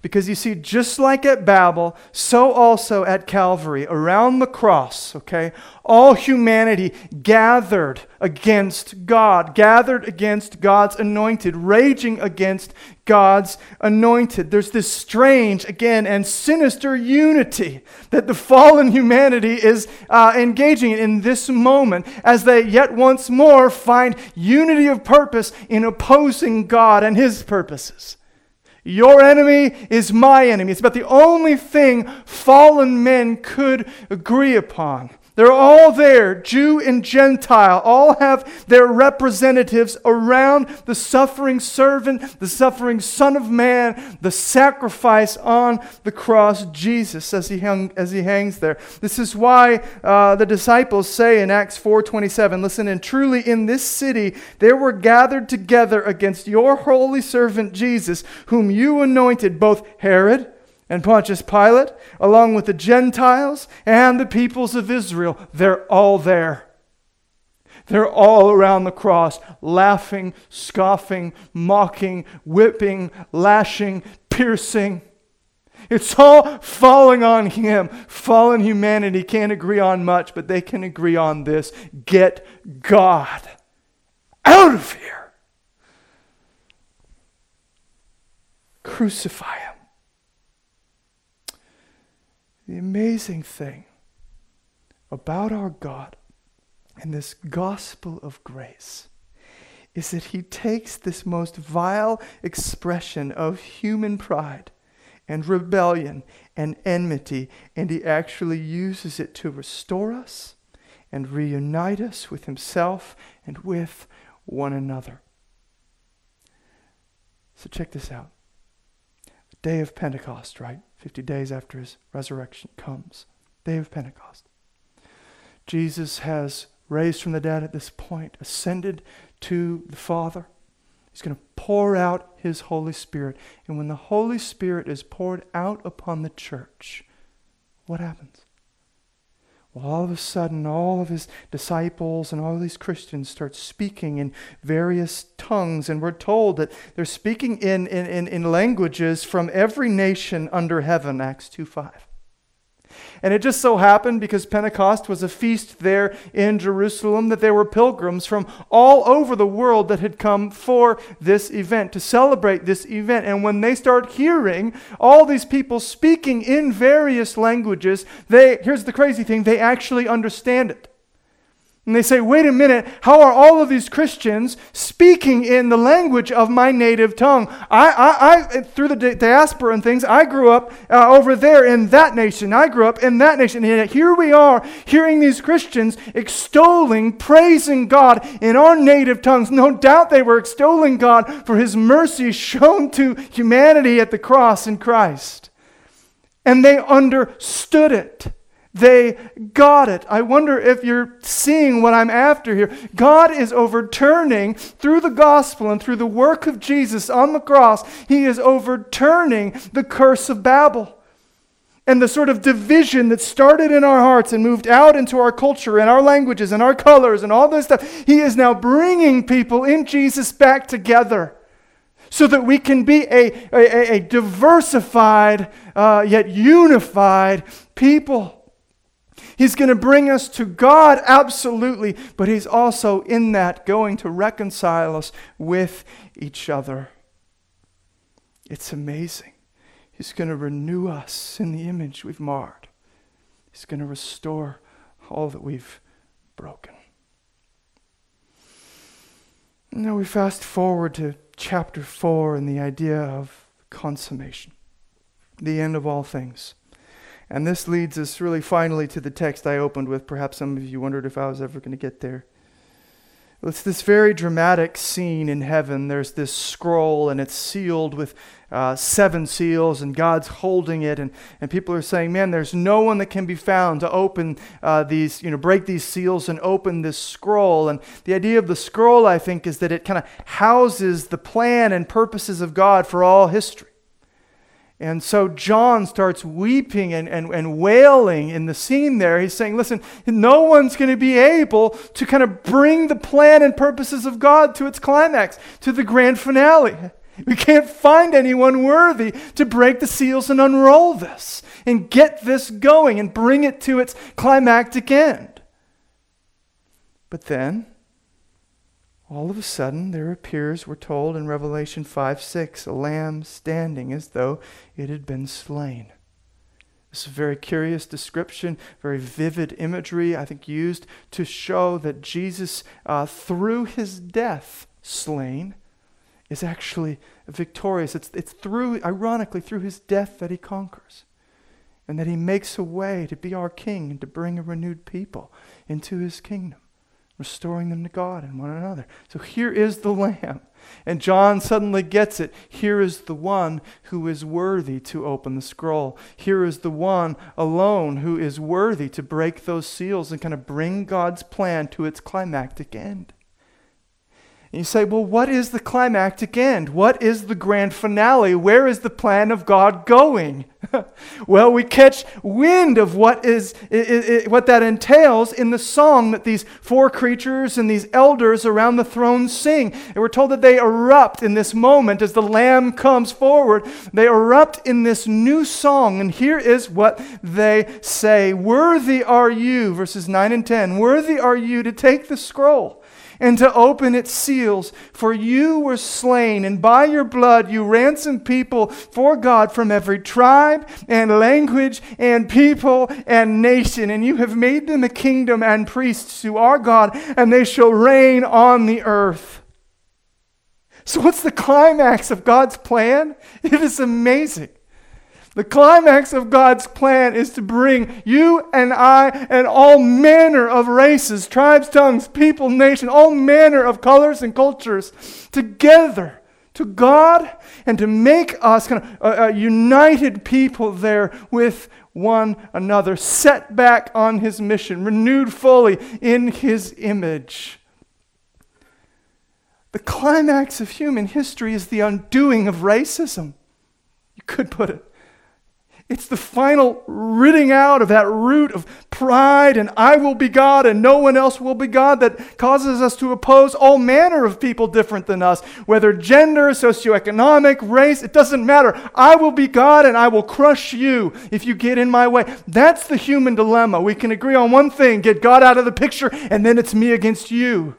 Because you see, just like at Babel, so also at Calvary, around the cross, okay, all humanity gathered against God, gathered against God's anointed, raging against God's anointed. There's this strange, again, and sinister unity that the fallen humanity is uh, engaging in in this moment as they yet once more find unity of purpose in opposing God and his purposes. Your enemy is my enemy. It's about the only thing fallen men could agree upon. They're all there, Jew and Gentile, all have their representatives around the suffering servant, the suffering Son of Man, the sacrifice on the cross, Jesus, as he, hung, as he hangs there. This is why uh, the disciples say in Acts 4.27, listen, and truly in this city there were gathered together against your holy servant Jesus, whom you anointed, both Herod, and Pontius Pilate, along with the Gentiles and the peoples of Israel. They're all there. They're all around the cross, laughing, scoffing, mocking, whipping, lashing, piercing. It's all falling on him. Fallen humanity can't agree on much, but they can agree on this get God out of here. Crucify him. The amazing thing about our God and this gospel of grace is that he takes this most vile expression of human pride and rebellion and enmity and he actually uses it to restore us and reunite us with himself and with one another. So check this out. The day of Pentecost, right? 50 days after his resurrection comes, day of Pentecost. Jesus has raised from the dead at this point, ascended to the Father. He's going to pour out his Holy Spirit. And when the Holy Spirit is poured out upon the church, what happens? Well, all of a sudden, all of his disciples and all these Christians start speaking in various tongues, and we're told that they're speaking in, in, in, languages from every nation under heaven, Acts 2 5. And it just so happened, because Pentecost was a feast there in Jerusalem, that there were pilgrims from all over the world that had come for this event, to celebrate this event. And when they start hearing all these people speaking in various languages, they, here's the crazy thing, they actually understand it. And they say, wait a minute, how are all of these Christians speaking in the language of my native tongue? I, I, I through the diaspora and things, I grew up uh, over there in that nation. I grew up in that nation. And here we are hearing these Christians extolling, praising God in our native tongues. No doubt they were extolling God for his mercy shown to humanity at the cross in Christ. And they understood it. They got it. I wonder if you're seeing what I'm after here. God is overturning, through the gospel and through the work of Jesus on the cross, He is overturning the curse of Babel. And the sort of division that started in our hearts and moved out into our culture and our languages and our colors and all this stuff, He is now bringing people in Jesus back together so that we can be a, a, a diversified uh, yet unified people. He's going to bring us to God, absolutely, but He's also in that going to reconcile us with each other. It's amazing. He's going to renew us in the image we've marred, He's going to restore all that we've broken. Now we fast forward to chapter 4 and the idea of consummation, the end of all things. And this leads us really finally to the text I opened with. Perhaps some of you wondered if I was ever going to get there. It's this very dramatic scene in heaven. There's this scroll, and it's sealed with uh, seven seals, and God's holding it. And, and people are saying, Man, there's no one that can be found to open uh, these, you know, break these seals and open this scroll. And the idea of the scroll, I think, is that it kind of houses the plan and purposes of God for all history. And so John starts weeping and, and, and wailing in the scene there. He's saying, Listen, no one's going to be able to kind of bring the plan and purposes of God to its climax, to the grand finale. We can't find anyone worthy to break the seals and unroll this and get this going and bring it to its climactic end. But then, all of a sudden there appears, we're told in Revelation 5 6, a lamb standing as though it had been slain. This is a very curious description, very vivid imagery, I think, used to show that Jesus, uh, through his death, slain, is actually victorious. It's, it's through, ironically, through his death that he conquers. And that he makes a way to be our king and to bring a renewed people into his kingdom restoring them to God and one another. So here is the Lamb. And John suddenly gets it. Here is the one who is worthy to open the scroll. Here is the one alone who is worthy to break those seals and kind of bring God's plan to its climactic end. And you say, well, what is the climactic end? What is the grand finale? Where is the plan of God going? well, we catch wind of what is it, it, what that entails in the song that these four creatures and these elders around the throne sing. And we're told that they erupt in this moment as the lamb comes forward. They erupt in this new song, and here is what they say: "Worthy are you," verses nine and ten. Worthy are you to take the scroll and to open its seals. For you were slain, and by your blood you ransomed people for God from every tribe and language and people and nation. And you have made them a kingdom and priests to our God, and they shall reign on the earth. So, what's the climax of God's plan? It is amazing. The climax of God's plan is to bring you and I and all manner of races, tribes, tongues, people, nation, all manner of colors and cultures together to God and to make us kind of a, a united people there with one another, set back on his mission, renewed fully in his image. The climax of human history is the undoing of racism. You could put it it's the final ridding out of that root of pride and I will be God and no one else will be God that causes us to oppose all manner of people different than us, whether gender, socioeconomic, race, it doesn't matter. I will be God and I will crush you if you get in my way. That's the human dilemma. We can agree on one thing get God out of the picture, and then it's me against you.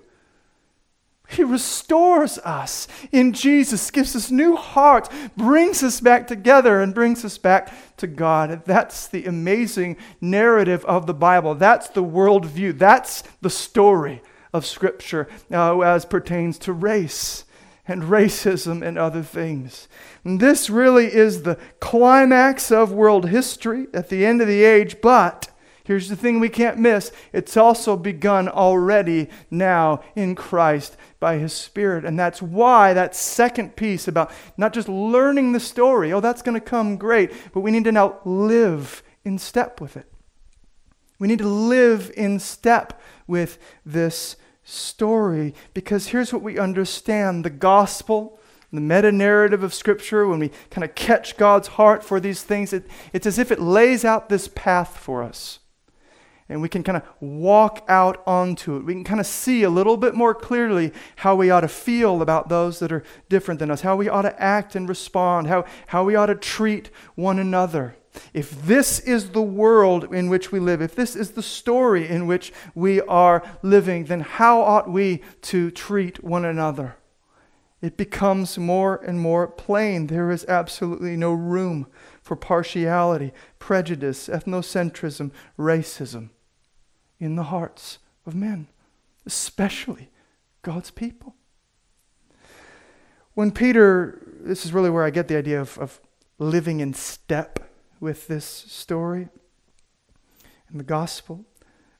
He restores us in Jesus, gives us new hearts, brings us back together, and brings us back to God. That's the amazing narrative of the Bible. That's the worldview. That's the story of Scripture uh, as pertains to race and racism and other things. And this really is the climax of world history at the end of the age, but Here's the thing we can't miss it's also begun already now in Christ by His Spirit. And that's why that second piece about not just learning the story, oh, that's going to come great, but we need to now live in step with it. We need to live in step with this story because here's what we understand the gospel the meta narrative of Scripture, when we kind of catch God's heart for these things, it, it's as if it lays out this path for us and we can kind of walk out onto it. We can kind of see a little bit more clearly how we ought to feel about those that are different than us, how we ought to act and respond, how, how we ought to treat one another. If this is the world in which we live, if this is the story in which we are living, then how ought we to treat one another? It becomes more and more plain. There is absolutely no room for partiality, prejudice, ethnocentrism, racism in the hearts of men, especially God's people. When Peter, this is really where I get the idea of, of living in step with this story and the gospel.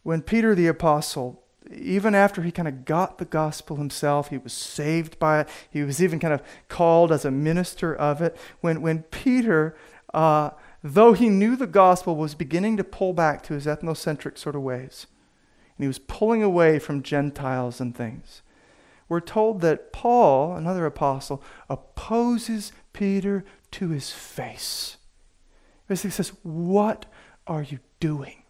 When Peter the Apostle even after he kind of got the gospel himself, he was saved by it. He was even kind of called as a minister of it. When, when Peter, uh, though he knew the gospel, was beginning to pull back to his ethnocentric sort of ways, and he was pulling away from Gentiles and things, we're told that Paul, another apostle, opposes Peter to his face. Basically says, What are you doing?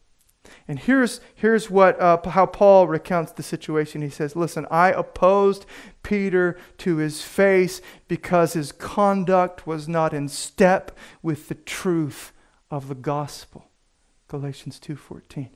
And here's, here's what, uh, how Paul recounts the situation. He says, Listen, I opposed Peter to his face because his conduct was not in step with the truth of the gospel. Galatians 2:14.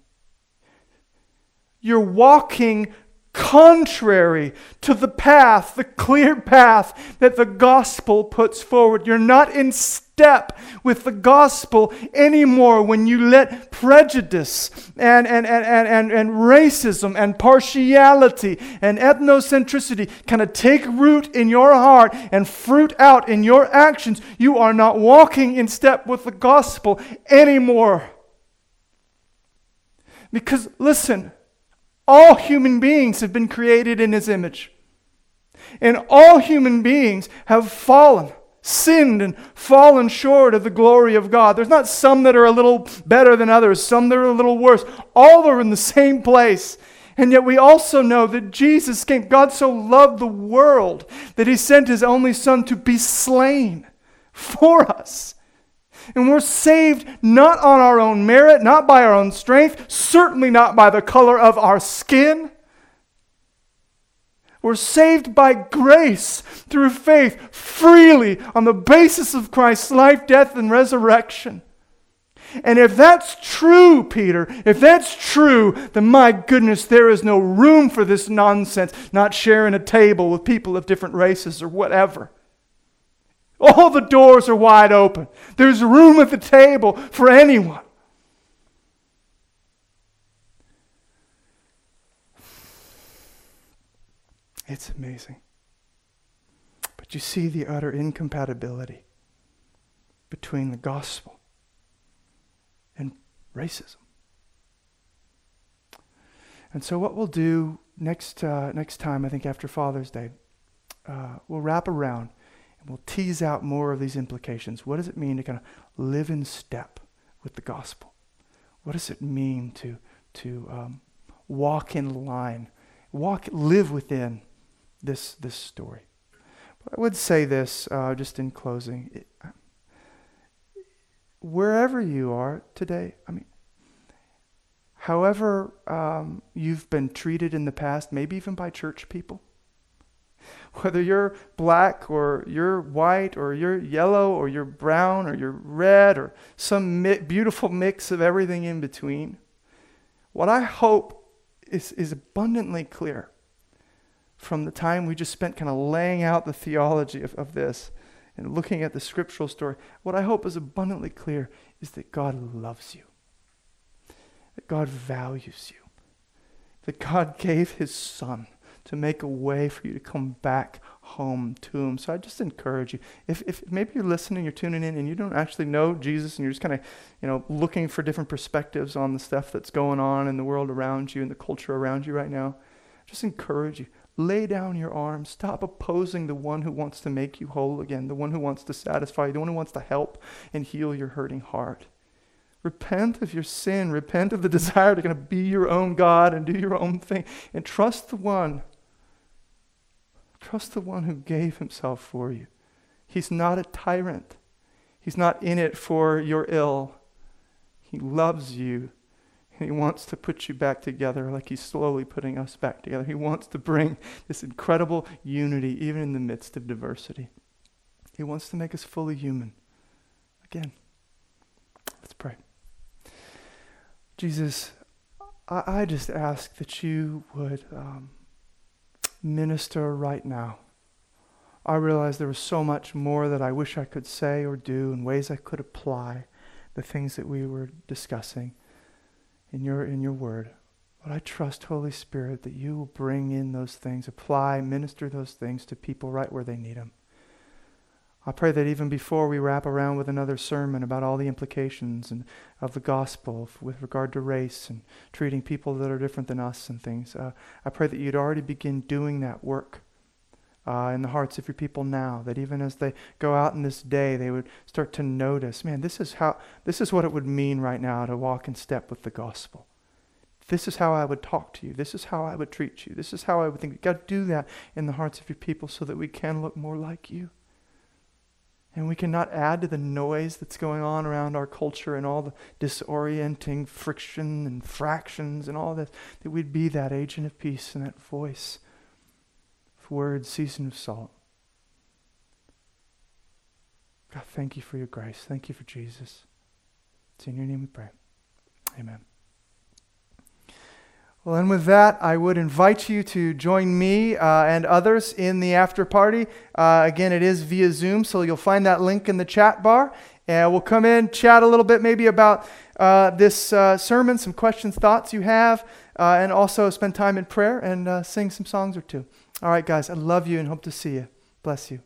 You're walking contrary to the path, the clear path that the gospel puts forward. You're not in step with the gospel anymore when you let prejudice and, and, and, and, and, and racism and partiality and ethnocentricity kind of take root in your heart and fruit out in your actions. You are not walking in step with the gospel anymore. Because, listen, all human beings have been created in his image. And all human beings have fallen, sinned, and fallen short of the glory of God. There's not some that are a little better than others, some that are a little worse. All are in the same place. And yet we also know that Jesus came. God so loved the world that he sent his only Son to be slain for us. And we're saved not on our own merit, not by our own strength, certainly not by the color of our skin. We're saved by grace through faith, freely, on the basis of Christ's life, death, and resurrection. And if that's true, Peter, if that's true, then my goodness, there is no room for this nonsense, not sharing a table with people of different races or whatever. All the doors are wide open. There's room at the table for anyone. It's amazing. But you see the utter incompatibility between the gospel and racism. And so, what we'll do next, uh, next time, I think after Father's Day, uh, we'll wrap around we'll tease out more of these implications. What does it mean to kind of live in step with the gospel? What does it mean to, to um, walk in line, walk, live within this, this story? But I would say this uh, just in closing. It, wherever you are today, I mean, however um, you've been treated in the past, maybe even by church people, whether you're black or you're white or you're yellow or you're brown or you're red or some mi- beautiful mix of everything in between, what I hope is, is abundantly clear from the time we just spent kind of laying out the theology of, of this and looking at the scriptural story, what I hope is abundantly clear is that God loves you, that God values you, that God gave his son to make a way for you to come back home to him. So I just encourage you. If, if maybe you're listening, you're tuning in, and you don't actually know Jesus, and you're just kind of, you know, looking for different perspectives on the stuff that's going on in the world around you and the culture around you right now, just encourage you. Lay down your arms. Stop opposing the one who wants to make you whole again, the one who wants to satisfy you, the one who wants to help and heal your hurting heart. Repent of your sin. Repent of the desire to kind of be your own God and do your own thing. And trust the one Trust the one who gave himself for you. He's not a tyrant, he's not in it for your ill. He loves you. And he wants to put you back together like he's slowly putting us back together. He wants to bring this incredible unity even in the midst of diversity. He wants to make us fully human. Again, let's pray. Jesus, I, I just ask that you would. Um, minister right now. I realize there was so much more that I wish I could say or do and ways I could apply the things that we were discussing in your, in your word. But I trust, Holy Spirit, that you will bring in those things, apply, minister those things to people right where they need them. I pray that even before we wrap around with another sermon about all the implications and, of the gospel with regard to race and treating people that are different than us and things, uh, I pray that you'd already begin doing that work uh, in the hearts of your people now. That even as they go out in this day, they would start to notice, man, this is how this is what it would mean right now to walk in step with the gospel. This is how I would talk to you. This is how I would treat you. This is how I would think. To do that in the hearts of your people so that we can look more like you. And we cannot add to the noise that's going on around our culture and all the disorienting friction and fractions and all this, that we'd be that agent of peace and that voice of words seasoned with salt. God, thank you for your grace. Thank you for Jesus. It's in your name we pray. Amen. Well, and with that, I would invite you to join me uh, and others in the after party. Uh, again, it is via Zoom, so you'll find that link in the chat bar. And we'll come in, chat a little bit maybe about uh, this uh, sermon, some questions, thoughts you have, uh, and also spend time in prayer and uh, sing some songs or two. All right, guys, I love you and hope to see you. Bless you.